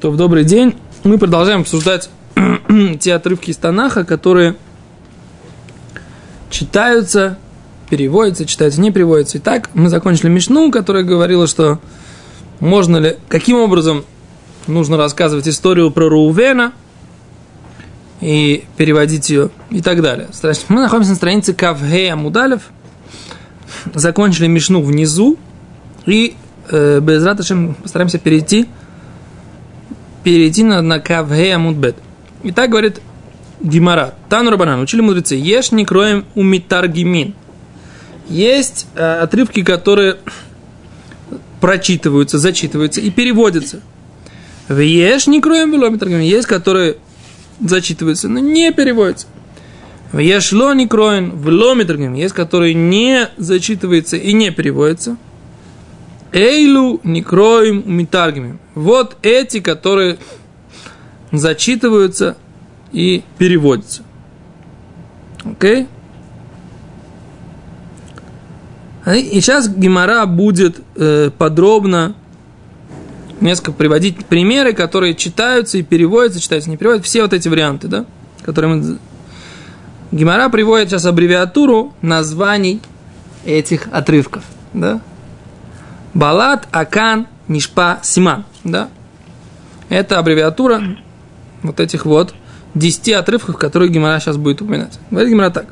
То в добрый день. Мы продолжаем обсуждать те отрывки из Танаха, которые читаются, переводятся, читаются, не переводятся. Итак, мы закончили Мишну, которая говорила, что можно ли, каким образом нужно рассказывать историю про Рувена и переводить ее и так далее. Мы находимся на странице Кавгея Мудалев, закончили Мишну внизу и э, без постараемся перейти перейти на, на Кавгея Мудбет. И так говорит Гимара. Тану Рабанан. Учили мудрецы. Ешь не кроем умитаргимин. Есть э, отрывки, которые прочитываются, зачитываются и переводятся. Ешь не кроем веломитаргимин. Есть, которые зачитываются, но не переводятся. Ешь ло не кроен, веломитаргимин. Есть, которые не зачитываются и не переводятся. Эйлу Никроим Митаргами. Вот эти, которые зачитываются и переводятся. Окей? И сейчас Гимара будет э, подробно несколько приводить примеры, которые читаются и переводятся, читаются, не переводятся. Все вот эти варианты, да, которые мы... Гимара приводит сейчас аббревиатуру названий этих отрывков, да. Балат, Акан, Нишпа, Симан. Да? Это аббревиатура вот этих вот 10 отрывков, которые Гимара сейчас будет упоминать. Говорит Гимара так.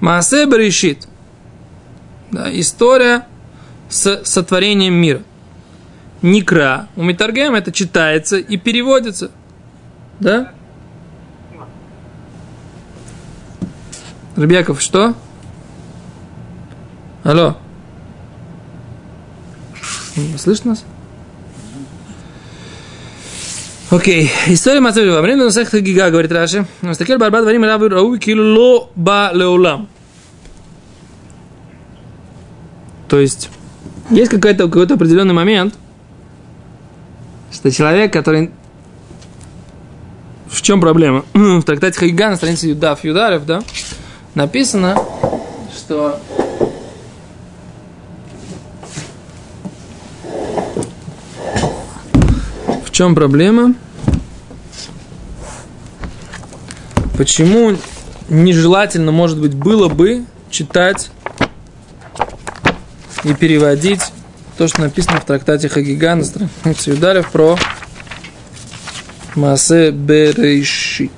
Маасе Берешит. Да, история с сотворением мира. Никра. У Митаргем это читается и переводится. Да? Ребяков, что? Алло. Слышно нас? Окей. История Мацеви. Во время Насахта Гига, говорит Раши, Настакер Барбат Варим Рабы Рау Килу Ло Ба Леулам. То есть, есть какой-то какой определенный момент, что человек, который... В чем проблема? В трактате Хагига на странице Юдав Юдарев, да, написано, что чем проблема? Почему нежелательно, может быть, было бы читать и переводить то, что написано в трактате Хагига на странице Юдарев про Масе Берешит.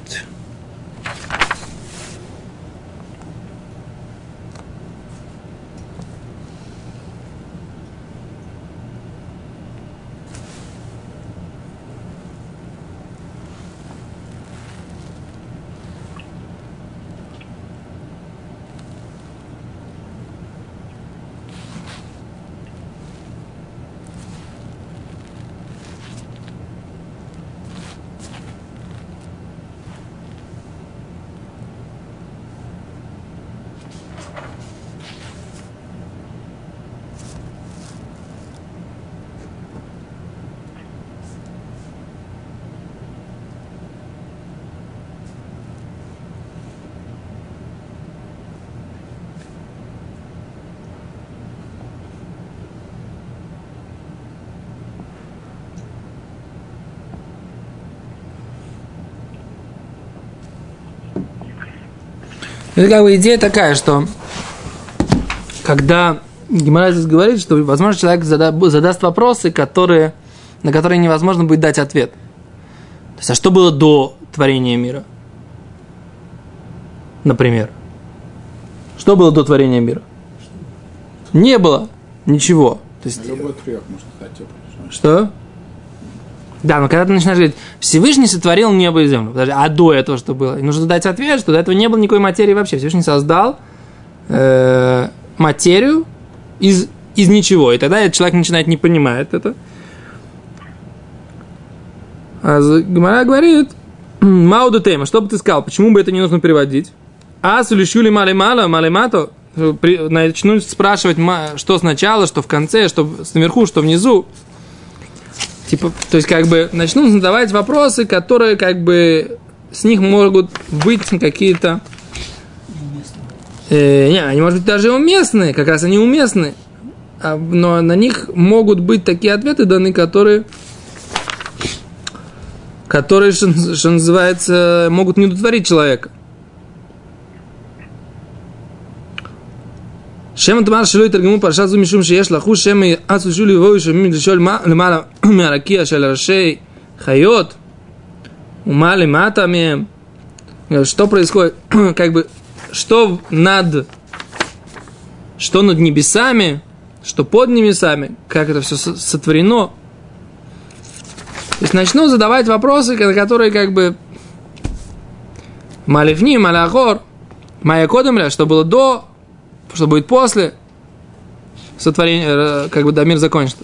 Это как бы идея такая, что когда Гимара здесь говорит, что, возможно, человек зада, задаст вопросы, которые, на которые невозможно будет дать ответ. То есть, а что было до творения мира? Например. Что было до творения мира? Не было ничего. То есть, Любой трех может стать Что? Да, но когда ты начинаешь говорить, Всевышний сотворил небо и землю, подожди, а до этого что было? И нужно дать ответ, что до этого не было никакой материи вообще. Всевышний создал э, материю из, из ничего. И тогда этот человек начинает не понимать это. А Гмара говорит, Мауду тема, что бы ты сказал, почему бы это не нужно переводить? А сулишули малимала, малимато, начнут спрашивать, что сначала, что в конце, что наверху, что внизу. Типа, то есть, как бы, начнут задавать вопросы, которые, как бы, с них могут быть какие-то... Э, не, они, может быть, даже уместные, как раз они уместны. А, но на них могут быть такие ответы даны, которые которые, что, что называется, могут не удовлетворить человека. שם תאמר שלא יתרגמו פרשת זו משום שיש לחוש שם אצו שולי ובואו שומעים לשאול מה למעלה מהרקיע של ראשי חיות ומה למטה מהם. Что происходит, как бы, что над, что над небесами, что под небесами, как это все сотворено. То есть начну задавать вопросы, которые как бы Малифни, Малахор, Майя Кодемля, что было до что будет после сотворения, э, как бы да, мир закончится.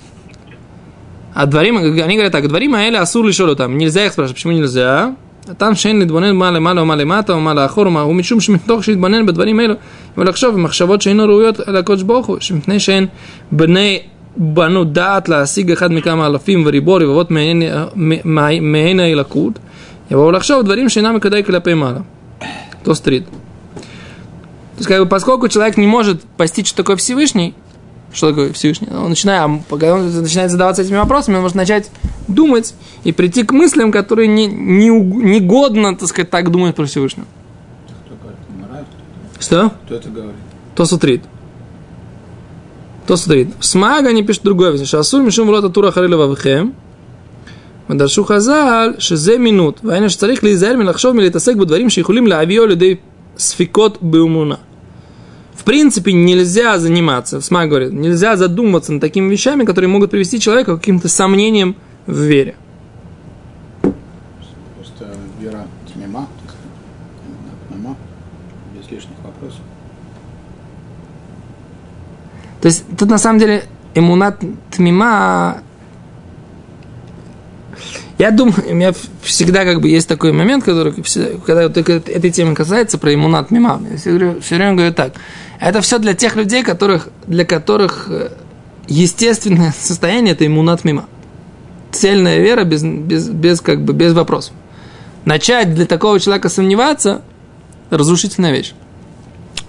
А дворим, они говорят так, дворим аэля асур лишолу там. Нельзя их спрашивать. Почему нельзя? там שאין להתבונן מה למעלה ומה למטה ומה לאחור ומה הוא משום שמתוך שהתבונן בדברים אלו ולחשוב במחשבות שאינו ראויות אל הקודש ברוך הוא שמפני שהן בני בנו דעת להשיג אחד מכמה אלפים וריבו רבבות מעין האלקות יבואו לחשוב דברים שאינם כדאי כלפי מעלה. То стрит. То есть, как бы, поскольку человек не может постичь, что такое Всевышний, что такое Всевышний, он начинает, когда он начинает задаваться этими вопросами, он может начать думать и прийти к мыслям, которые не, не, не годно, так сказать, так думать про Всевышнего. Что? Кто это говорит? То сутрит. То сутрит. Смага не пишет другое. Что Асур Мишум Рота Тура Харилова Вхем. Мадаршу Хазаль, шезе Минут. Вайна Штарих Лизер Милахшов Милитасек Будварим Шихулим Лавио Людей Сфикот Беумуна. В принципе, нельзя заниматься, Сма говорит, нельзя задумываться над такими вещами, которые могут привести человека к каким-то сомнениям в вере. Просто вера тьмема, тьмема, без лишних вопросов. То есть тут на самом деле эмунат тмима я думаю, у меня всегда как бы есть такой момент, который, когда вот этой темы касается, про иммунат мима, я все, говорю, все время говорю так. Это все для тех людей, которых, для которых э, естественное состояние – это иммунат мима. Цельная вера без, без, без, как бы, без вопросов. Начать для такого человека сомневаться – разрушительная вещь.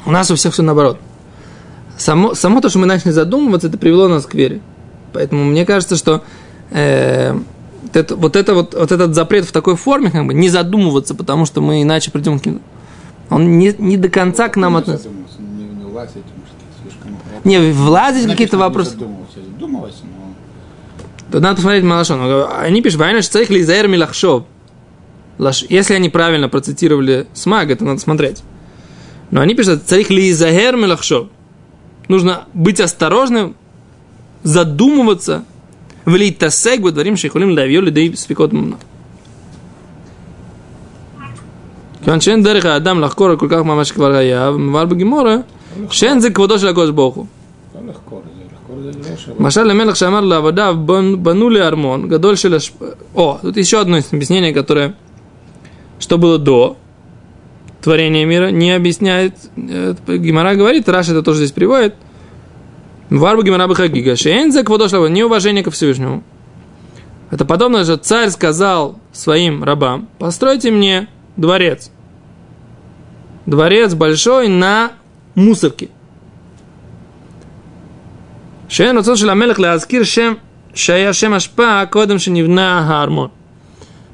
У нас у всех все наоборот. Само, само то, что мы начали задумываться, это привело нас к вере. Поэтому мне кажется, что э, это, вот, это вот, вот этот запрет в такой форме, как бы, не задумываться, потому что мы иначе придем к Он не, не до конца к нам относится увлеклась этим, слишком... Не, влазить какие-то вопросы... Задумалась, но... Тут надо посмотреть Малашон. Они пишут, Вайна Шцех Лизаэр Милахшов. Если они правильно процитировали Смаг, это надо смотреть. Но они пишут, Царих Лизаэр Милахшов. Нужно быть осторожным, задумываться, влить тасек, дворим шейхулим лавью людей спекот мумна. Кан шен адам лахкора кулках мамаш кваргая, мвар а бегемора, Шен за квадо шел акош боху. Машаль Мелах Шамар Лавада банули Армон, Гадоль Шеля О, тут еще одно объяснение, которое, что было до творения мира, не объясняет. Гимара говорит, Раш это тоже здесь приводит. Варбу Гимара Бахагига, Шен за квадо шел неуважение ко Всевышнему. Это подобно же царь сказал своим рабам, постройте мне дворец. Дворец большой на мусорки. Шен отцов шел Амелех лазкир шем шая шем ашпа кодом шенивна гармон.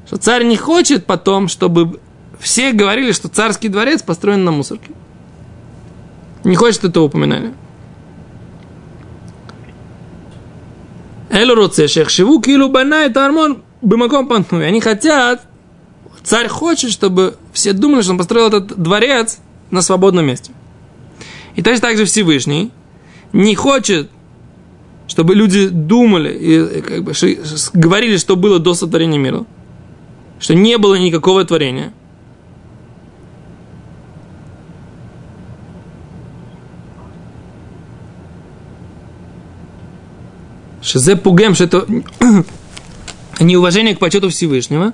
Что царь не хочет потом, чтобы все говорили, что царский дворец построен на мусорке. Не хочет этого упоминания. Элю роце шехшиву килу бана армон бымаком пантну. Они хотят, царь хочет, чтобы все думали, что он построил этот дворец на свободном месте – и точно так же Всевышний не хочет, чтобы люди думали и как бы, говорили, что было до сотворения мира. Что не было никакого творения – Шизе пугем, что это неуважение к почету Всевышнего.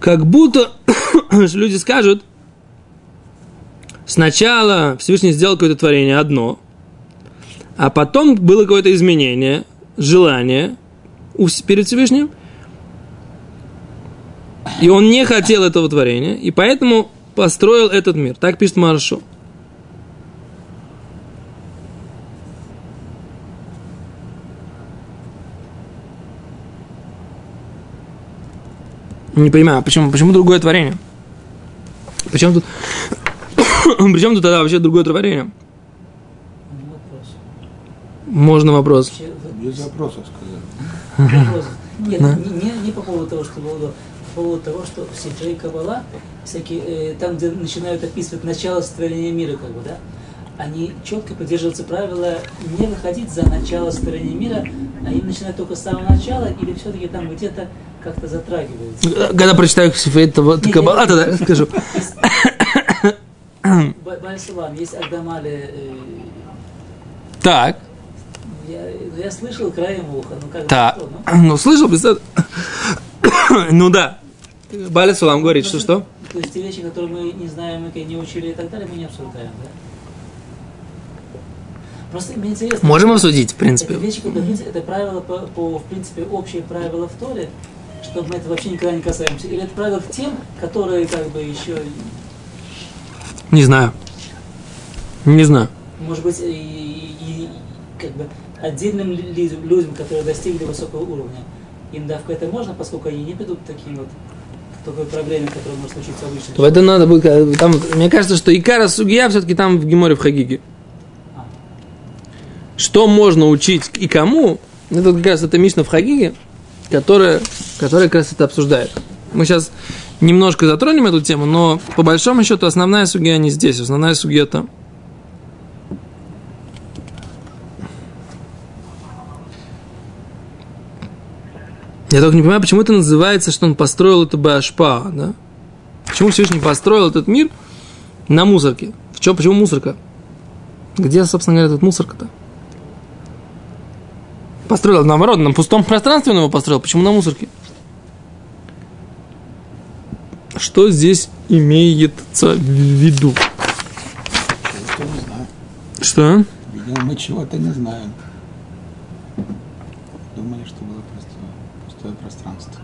Как будто люди скажут, сначала Всевышний сделал какое-то творение одно, а потом было какое-то изменение, желание перед Всевышним, и он не хотел этого творения, и поэтому построил этот мир. Так пишет Маршо. Не понимаю, почему, почему другое творение? Почему тут... Причем тут тогда вообще другое творение? Вопрос. Можно вопрос. Без вопросов сказал. вопрос. Нет, не, не, по поводу того, что было, по поводу того, что в Сидре и Кабала, всякие, э, там, где начинают описывать начало сотворения мира, как бы, да, они четко придерживаются правила не выходить за начало сотворения мира, а им начинают только с самого начала, или все-таки там где-то как-то затрагивается. Когда прочитаю Каббала, не, тогда скажу. Бальсалам, есть Агдамали, э, Так, я, ну, я слышал краем уха, ну как так. что, ну. Ну, слышал, представь. Ну да. Баля Салам говорит, что что? То есть те вещи, которые мы не знаем, мы не учили и так далее, мы не обсуждаем, да? Просто мне интересно. Можем обсудить, в Это принципе. вещи, как бы, в принципе, это правило по, по, в принципе, общие правила в Торе, что мы это вообще никогда не касаемся. Или это правило к тем, которые как бы еще, Не знаю. Не знаю. может быть, и, и- как бы отдельным людям, которые достигли высокого уровня, им давка это можно, поскольку они не придут к таким вот такой проблеме, которая может случиться обычно. В это надо будет, э, там, мне кажется, что Икара Сугия все-таки там в Геморе в Хагиге. А. Что можно учить и кому, это как раз это Мишна в Хагиге, которая, которая как раз это обсуждает. Мы сейчас немножко затронем эту тему, но по большому счету основная сугия не здесь, основная сугия там. Я только не понимаю, почему это называется, что он построил это Башпа, да? Почему Всевышний построил этот мир на мусорке? В чем, почему мусорка? Где, собственно говоря, этот мусорка-то? Построил, наоборот, на пустом пространстве он его построил. Почему на мусорке? Что здесь имеется в виду? Чего-то не знаю. Что? Видимо, мы чего-то не знаем. Думали, что было пустое, пустое пространство.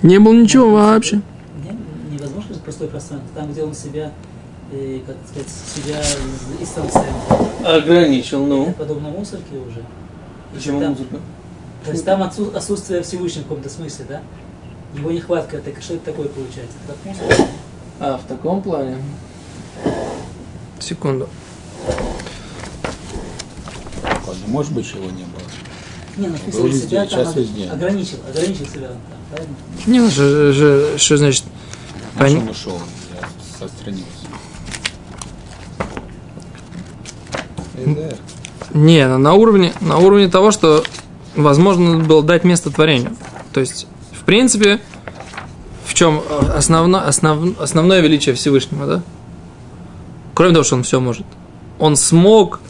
Не было ничего вообще. Не- невозможно же простое пространство, там, где он себя, э, как сказать, себя из центра. Ограничил, Это ну. подобно мусорке уже. И Почему там- мусорка? То есть там отсу- отсутствие Всевышнего в каком-то смысле, да? Его нехватка, это что это такое получается? А, в таком плане? Секунду. Ладно, может быть, чего не было. Не, ну везде, себя там сейчас ог- везде. ограничил, ограничил себя там, правильно? Не, ну, что, что, что значит? Пон- он ушел, я отстранился. ЭДР. Не, ну, на уровне, на уровне того, что возможно было дать место творению. То есть, в принципе, в чем основно, основ- основное величие Всевышнего, да? Кроме того, что он все может. Он смог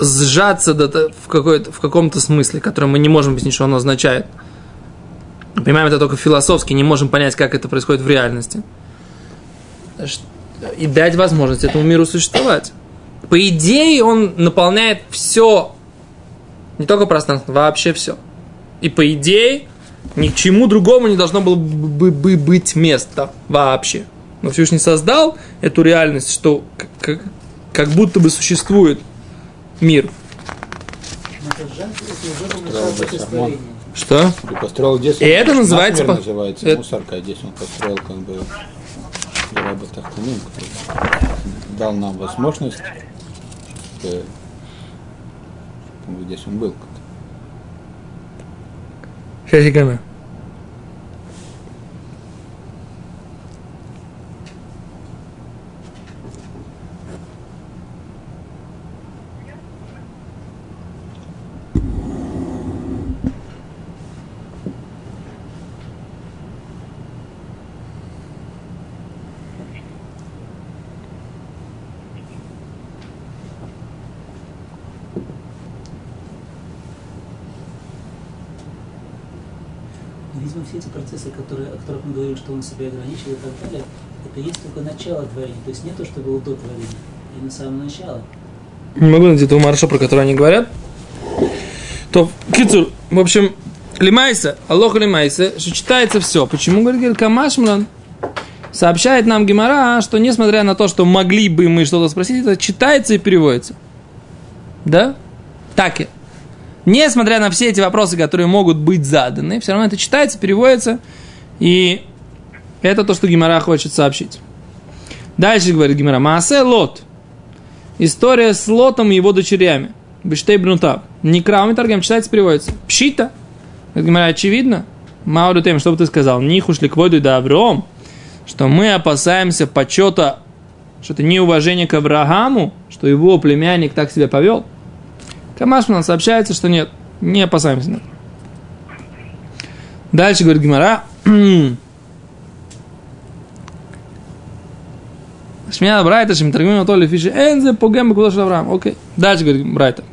сжаться до, в, в каком-то смысле, который мы не можем объяснить, что оно означает. Мы Понимаем это только философски, не можем понять, как это происходит в реальности. И дать возможность этому миру существовать. По идее, он наполняет все, не только пространство, вообще все. И по идее, ни к чему другому не должно было бы, бы быть места вообще. Но Всевышний создал эту реальность, что как, как- как будто бы существует мир. Что? И построил здесь. И это называется по- называется это- мусорка, а здесь он построил как бы Раба Тахтаним, который дал нам возможность, чтобы здесь он был. Сейчас секунду. Но, видимо, все эти процессы, которые, о которых мы говорим, что он себя ограничил и так далее, это есть только начало творения. То есть не то, что было до творения, на самом начало. Не могу найти этого марша, про который они говорят. То, Кицур, в общем, Лимайса, Аллоха Лимайса, что читается все. Почему, говорит, говорит, Камашмран сообщает нам Гемора, что несмотря на то, что могли бы мы что-то спросить, это читается и переводится. Да? Так и. Несмотря на все эти вопросы, которые могут быть заданы, все равно это читается, переводится, и это то, что Гимара хочет сообщить. Дальше говорит Гимара. Маасе Лот. История с Лотом и его дочерями. Бештей Бнутав. Некраум и торгем читается, переводится. Пшита. Гимара, очевидно. Мауру тем, что бы ты сказал? Них ушли к воду да Авром. Что мы опасаемся почета, что это неуважение к Аврааму, что его племянник так себя повел. Камаш у сообщается, что нет, не опасаемся. Дальше говорит Гимара. Шмия Брайта, Шмитрагмим Толи Фиши, Энзе, Погем, Кудош Авраам. Окей. Дальше говорит Брайта.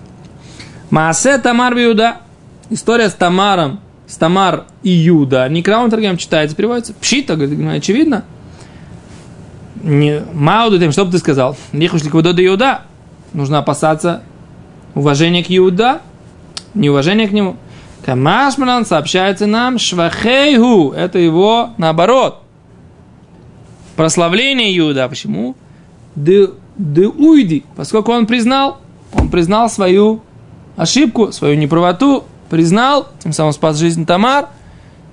Маасе Тамар Юда. История с Тамаром, с Тамар и Юда. Не Краун Таргем читается, переводится. Пшита, говорит, очевидно. Не, Мауду тем, что бы ты сказал? Нихуш ли до Иуда. Нужно опасаться уважения к Иуда, неуважения к нему. Камашманан сообщается нам Швахейгу. Это его наоборот прославление Иуда. Почему? Де уйди, поскольку он признал, он признал свою ошибку, свою неправоту, признал, тем самым спас жизнь Тамар,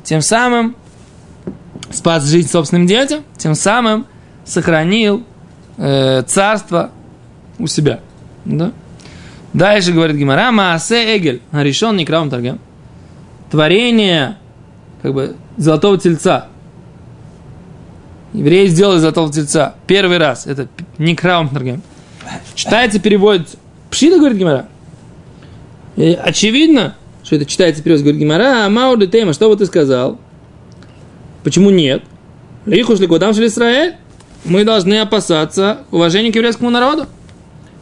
тем самым спас жизнь собственным детям, тем самым сохранил э, царство у себя. Да? Дальше говорит Гимара, Маасе Эгель, решен Некраум Таргем. Творение как бы золотого тельца, Евреи сделали золотого тельца первый раз. Это не Краумтнерген. Читается, переводится. Пшита, говорит Гимара. И очевидно, что это читается, переводится, говорит Гимара, а Мауды Тема, что бы ты сказал? Почему нет? Их ушли куда шли Израиль? Мы должны опасаться уважения к еврейскому народу.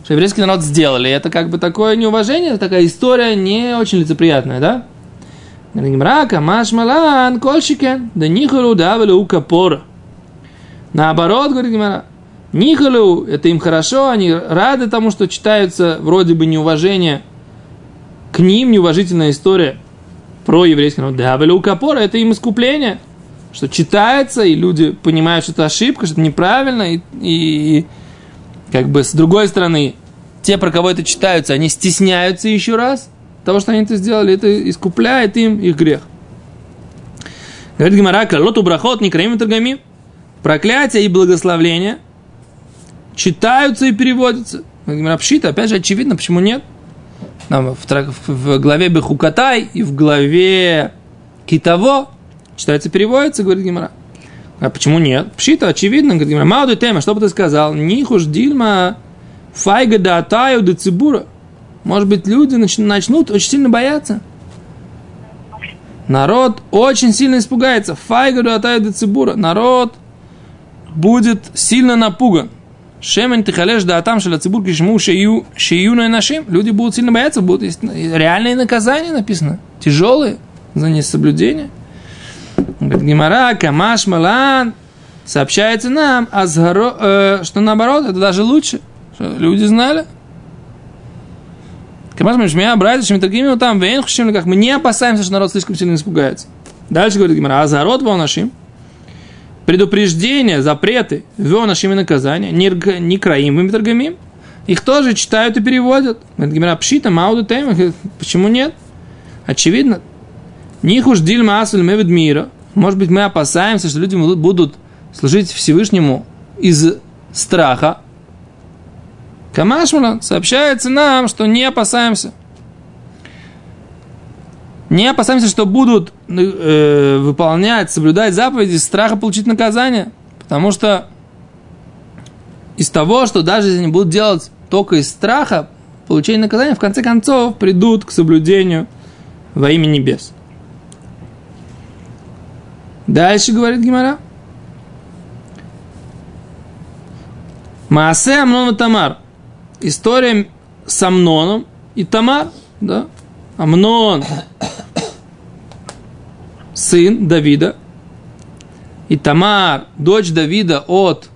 Что еврейский народ сделали. Это как бы такое неуважение, такая история не очень лицеприятная, да? Гимара, Камаш Малан, Кольщикен, да нихуру давали у капора. Наоборот, говорит Гимара, Нихалю, это им хорошо, они рады тому, что читаются вроде бы неуважение к ним, неуважительная история про еврейский народ. Да, у Капора, это им искупление, что читается, и люди понимают, что это ошибка, что это неправильно, и, и как бы с другой стороны, те, про кого это читаются, они стесняются еще раз того, что они это сделали, это искупляет им их грех. Говорит Гимарака, лоту брахот, не краим торгами проклятие и благословление читаются и переводятся. Рапшита, опять же, очевидно, почему нет. в, в главе Бехукатай и в главе Китаво читается переводится, говорит Гимара. А почему нет? Пшита, очевидно, говорит Гимара. Мауду тема, что бы ты сказал? Нихуш дильма файга да атаю да цибура. Может быть, люди начнут очень сильно бояться. Народ очень сильно испугается. Файга да атаю да цибура. Народ будет сильно напуган. Шемен тихалеш да там шеля цибур кишму шею шею на нашим. Люди будут сильно бояться, будут реальные наказания написано, тяжелые за несоблюдение. Гимара, Камаш, Малан сообщается нам, азгаро, э, что наоборот, это даже лучше. Что люди знали. Камаш Мишмия, братья, Шмитагимил там, Вейн, как мы не опасаемся, что народ слишком сильно испугается. Дальше говорит Гимара, азгарот нашим предупреждения, запреты, вел нашими наказания, не краим им торгамим, их тоже читают и переводят. Гимера пшита, мауду тема. Почему нет? Очевидно. Них уж дильма асуль мевид мира. Может быть, мы опасаемся, что люди будут служить Всевышнему из страха. Камашмана сообщается нам, что не опасаемся. Не опасаемся, что будут э, выполнять, соблюдать заповеди из страха получить наказание. Потому что из того, что даже если они будут делать только из страха получения наказания, в конце концов придут к соблюдению во имя небес. Дальше говорит Гимара. Маасе Амнон и Тамар. История с Амноном и Тамар. Да? Амнон сын Давида, и Тамар, дочь Давида от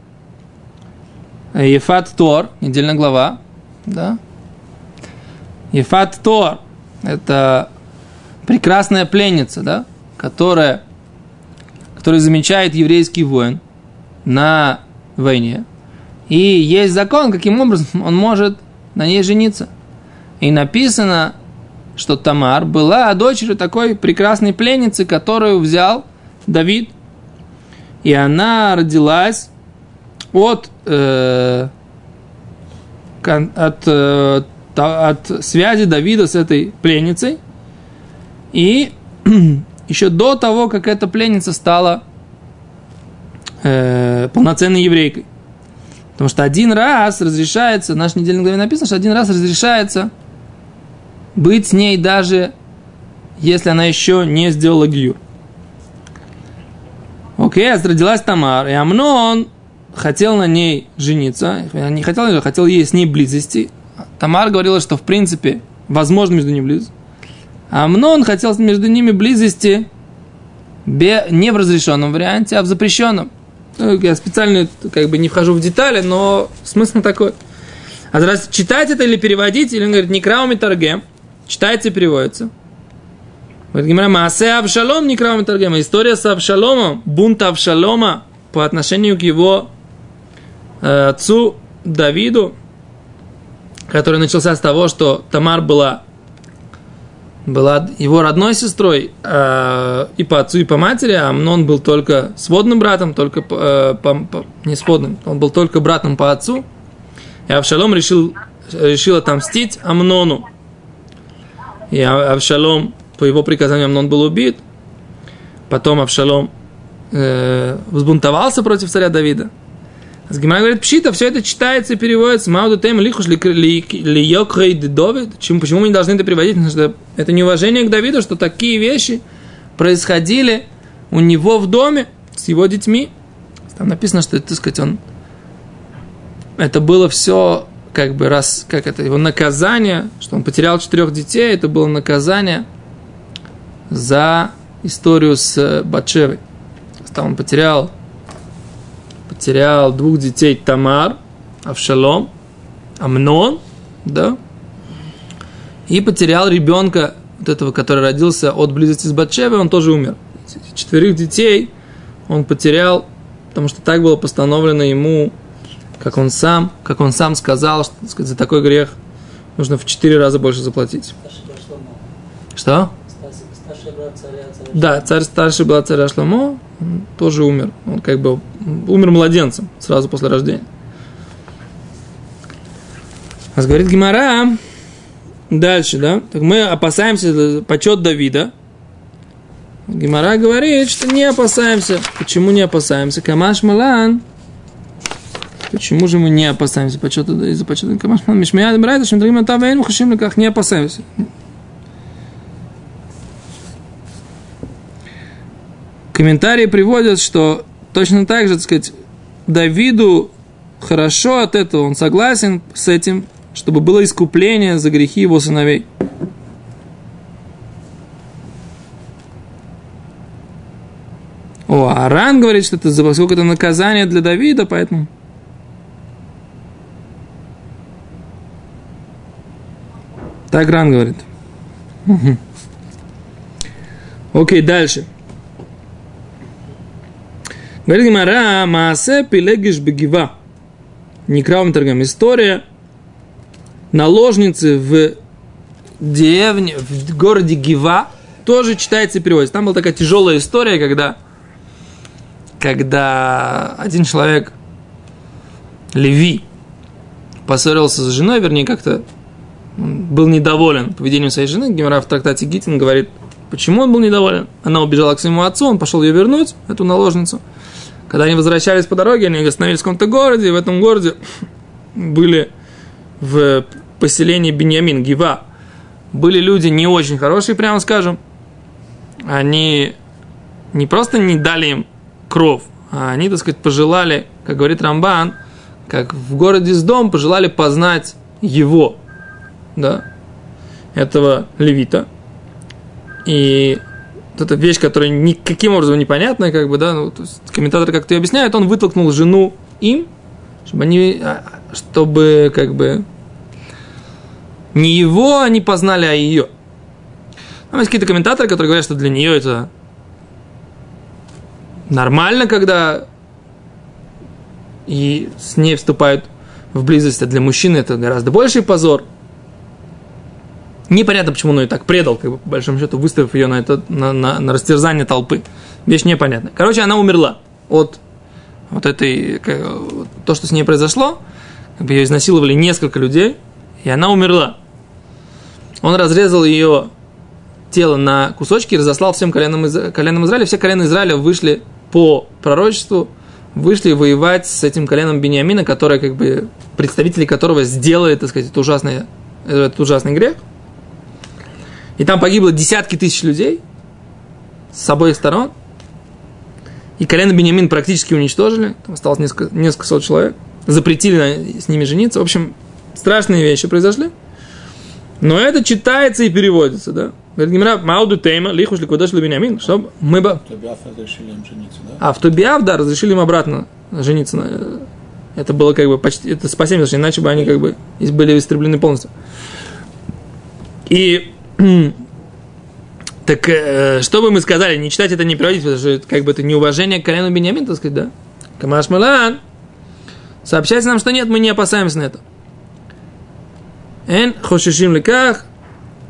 Ефат Тор, недельная глава, да? Ефат Тор – это прекрасная пленница, да? Которая, которая замечает еврейский воин на войне. И есть закон, каким образом он может на ней жениться. И написано, что Тамар была дочерью такой прекрасной пленницы, которую взял Давид. И она родилась от, э, от, э, от связи Давида с этой пленницей. И еще до того, как эта пленница стала э, полноценной еврейкой. Потому что один раз разрешается, в нашей недельной главе написано, что один раз разрешается быть с ней даже если она еще не сделала гиюр. Окей, okay, родилась Тамар, и Амнон хотел на ней жениться, не хотел, хотел ей с ней близости. Тамар говорила, что в принципе возможно между ними близость. Амнон хотел между ними близости не в разрешенном варианте, а в запрещенном. Ну, я специально как бы не вхожу в детали, но смысл такой. А раз читать это или переводить, или он говорит, не крауми торгем, читается и переводится. Говорит, Гимара, Маасе Авшалом не крауми торгем. История с Авшаломом, бунт Авшалома по отношению к его э, отцу Давиду, который начался с того, что Тамар была была его родной сестрой э, и по отцу, и по матери, а Амнон был только сводным братом, только э, по, по, не сводным, он был только братом по отцу. И Авшалом решил, решил отомстить Амнону. И Авшалом, по его приказанию, Амнон был убит. Потом Авшалом э, взбунтовался против царя Давида. С Гимара говорит, пшита, все это читается и переводится. Мауду тем лихуш ли йокрей Давид. Почему мы не должны это переводить? Потому что это неуважение к Давиду, что такие вещи происходили у него в доме с его детьми. Там написано, что, так сказать, он... Это было все как бы раз, как это, его наказание, что он потерял четырех детей, это было наказание за историю с Батшевой. Там он потерял потерял двух детей Тамар, Авшалом, Амнон, да, и потерял ребенка, вот этого, который родился от близости с Батшевой, он тоже умер. Четверых детей он потерял, потому что так было постановлено ему, как он сам, как он сам сказал, что сказать, за такой грех нужно в четыре раза больше заплатить. Что? Да, царь старший был царя Шломо, тоже умер. Он как бы умер младенцем сразу после рождения. А говорит Гимара, дальше, да, так мы опасаемся почет Давида. Гимара говорит, что не опасаемся. Почему не опасаемся? Камаш Малан. Почему же мы не опасаемся почета из-за почета Камаш Малан? Мишмея Брайта, что другим Атавейн, Хашим как не опасаемся. Комментарии приводят, что точно так же, так сказать, Давиду хорошо от этого, он согласен с этим, чтобы было искупление за грехи его сыновей. О, Аран говорит, что это, поскольку это наказание для Давида, поэтому... Так Ран говорит. Окей, дальше. Говорит Гимара, Маасе Пилегиш Бегива. Некравым торгам. История наложницы в деревне, в городе Гива тоже читается и переводится. Там была такая тяжелая история, когда, когда один человек, Леви, поссорился с женой, вернее, как-то был недоволен поведением своей жены. Гимара в трактате Гитин говорит, почему он был недоволен. Она убежала к своему отцу, он пошел ее вернуть, эту наложницу – когда они возвращались по дороге, они остановились в каком-то городе, и в этом городе были в поселении Беньямин, Гива, были люди не очень хорошие, прямо скажем. Они не просто не дали им кров, а они, так сказать, пожелали, как говорит Рамбан, как в городе с дом пожелали познать его, да, этого левита. И вот эта вещь, которая никаким образом непонятная, как бы, да, ну, то есть комментаторы как-то ее объясняют, он вытолкнул жену им, чтобы они, а, чтобы, как бы, не его они познали, а ее. Там есть какие-то комментаторы, которые говорят, что для нее это нормально, когда и с ней вступают в близость, а для мужчины это гораздо больший позор. Непонятно, почему он ее так предал, как бы, по большому счету, выставив ее на, это, на, на, на растерзание толпы. Вещь непонятная. Короче, она умерла от вот этой, как, то, что с ней произошло, как бы ее изнасиловали несколько людей, и она умерла. Он разрезал ее тело на кусочки и разослал всем коленам, коленам Израиля. Все колены Израиля вышли по пророчеству, вышли воевать с этим коленом Бениамина, которое, как бы, представители которого сделали, так сказать, ужасный, этот ужасный грех. И там погибло десятки тысяч людей с обоих сторон. И колено Бениамин практически уничтожили. Там осталось несколько, несколько сот человек. Запретили с ними жениться. В общем, страшные вещи произошли. Но это читается и переводится, да. Говорит Гимара, Мауду Тейма, Лихуш Ликудаш Бениамин, чтобы мы бы... Тобиаф разрешили им жениться, да? А в Тубиав, да, разрешили им обратно жениться. на- Это было как бы почти, это спасение, потому что иначе бы они как бы были истреблены полностью. И так э, что бы мы сказали, не читать это, не переводить, потому что это как бы это неуважение к колену Бениамин, так сказать, да? Камаш Малан сообщается нам, что нет, мы не опасаемся на это. Эн хошишим леках.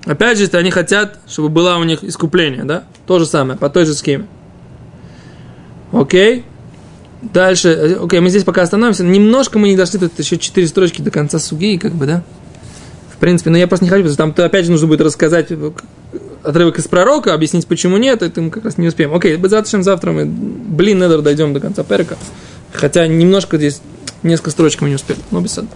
Опять же, они хотят, чтобы было у них искупление, да? То же самое, по той же схеме. Окей. Дальше, э, окей, мы здесь пока остановимся. Немножко мы не дошли, тут еще четыре строчки до конца суги, как бы, да? В принципе, но я просто не хочу, потому что там опять же нужно будет рассказать отрывок из пророка, объяснить, почему нет, это мы как раз не успеем. Окей, завтра, завтра мы, блин, недор дойдем до конца перка. Хотя немножко здесь, несколько строчек мы не успели, но без этого.